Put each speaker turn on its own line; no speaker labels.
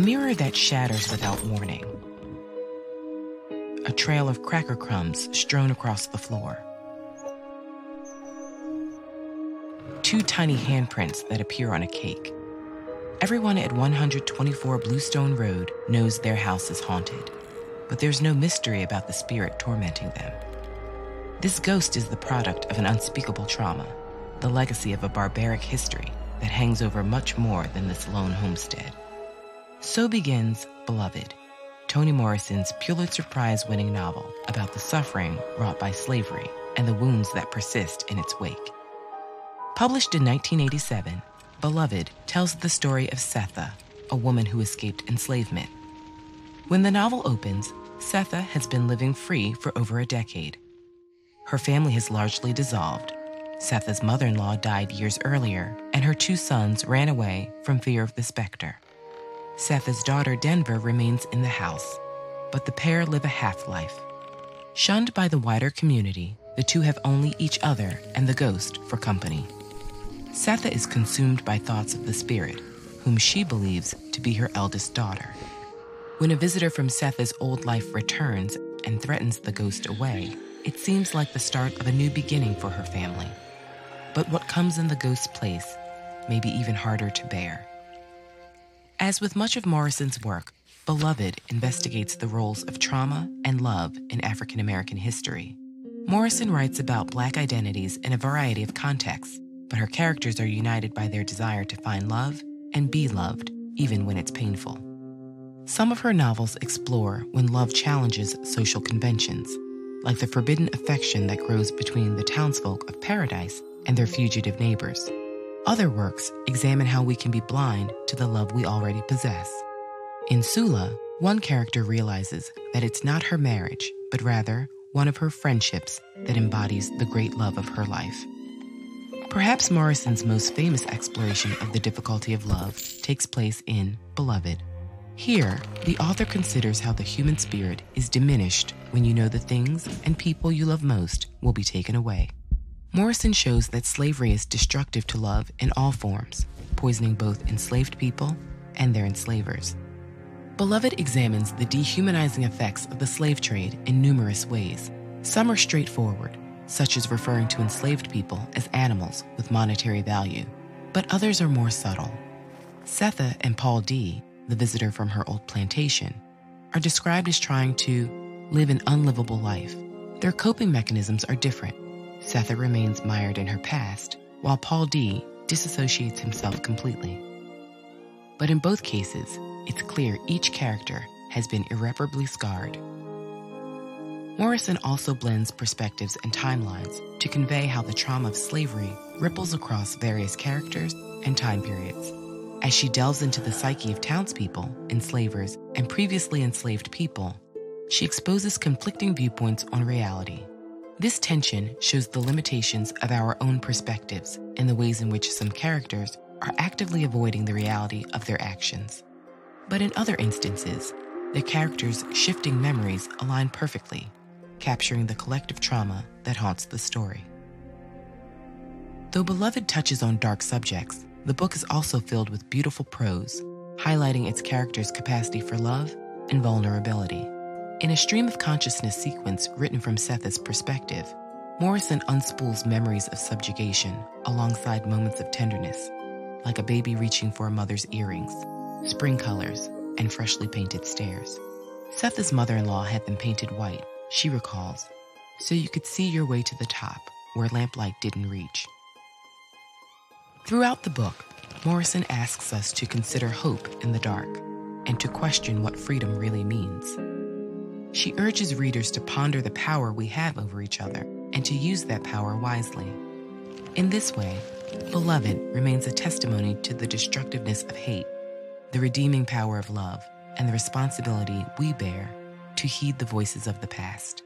mirror that shatters without warning. A trail of cracker crumbs strewn across the floor. Two tiny handprints that appear on a cake. Everyone at 124 Bluestone Road knows their house is haunted, but there's no mystery about the spirit tormenting them. This ghost is the product of an unspeakable trauma, the legacy of a barbaric history that hangs over much more than this lone homestead. So begins Beloved, Toni Morrison's Pulitzer Prize winning novel about the suffering wrought by slavery and the wounds that persist in its wake. Published in 1987, Beloved tells the story of Sethe, a woman who escaped enslavement. When the novel opens, Sethe has been living free for over a decade. Her family has largely dissolved. Sethe's mother in law died years earlier, and her two sons ran away from fear of the specter. Sethe's daughter Denver remains in the house, but the pair live a half life. Shunned by the wider community, the two have only each other and the ghost for company. Sethe is consumed by thoughts of the spirit, whom she believes to be her eldest daughter. When a visitor from Sethe's old life returns and threatens the ghost away, it seems like the start of a new beginning for her family. But what comes in the ghost's place may be even harder to bear. As with much of Morrison's work, Beloved investigates the roles of trauma and love in African American history. Morrison writes about Black identities in a variety of contexts, but her characters are united by their desire to find love and be loved, even when it's painful. Some of her novels explore when love challenges social conventions, like the forbidden affection that grows between the townsfolk of Paradise and their fugitive neighbors. Other works examine how we can be blind to the love we already possess. In Sula, one character realizes that it's not her marriage, but rather one of her friendships that embodies the great love of her life. Perhaps Morrison's most famous exploration of the difficulty of love takes place in Beloved. Here, the author considers how the human spirit is diminished when you know the things and people you love most will be taken away. Morrison shows that slavery is destructive to love in all forms, poisoning both enslaved people and their enslavers. Beloved examines the dehumanizing effects of the slave trade in numerous ways. Some are straightforward, such as referring to enslaved people as animals with monetary value, but others are more subtle. Sethe and Paul D, the visitor from her old plantation, are described as trying to live an unlivable life. Their coping mechanisms are different. Sethe remains mired in her past, while Paul D disassociates himself completely. But in both cases, it's clear each character has been irreparably scarred. Morrison also blends perspectives and timelines to convey how the trauma of slavery ripples across various characters and time periods. As she delves into the psyche of townspeople, enslavers, and previously enslaved people, she exposes conflicting viewpoints on reality. This tension shows the limitations of our own perspectives and the ways in which some characters are actively avoiding the reality of their actions. But in other instances, the characters' shifting memories align perfectly, capturing the collective trauma that haunts the story. Though Beloved touches on dark subjects, the book is also filled with beautiful prose, highlighting its characters' capacity for love and vulnerability. In a stream of consciousness sequence written from Sethe's perspective, Morrison unspools memories of subjugation alongside moments of tenderness, like a baby reaching for a mother's earrings, spring colors, and freshly painted stairs. Sethe's mother in law had them painted white, she recalls, so you could see your way to the top where lamplight didn't reach. Throughout the book, Morrison asks us to consider hope in the dark and to question what freedom really means. She urges readers to ponder the power we have over each other and to use that power wisely. In this way, Beloved remains a testimony to the destructiveness of hate, the redeeming power of love, and the responsibility we bear to heed the voices of the past.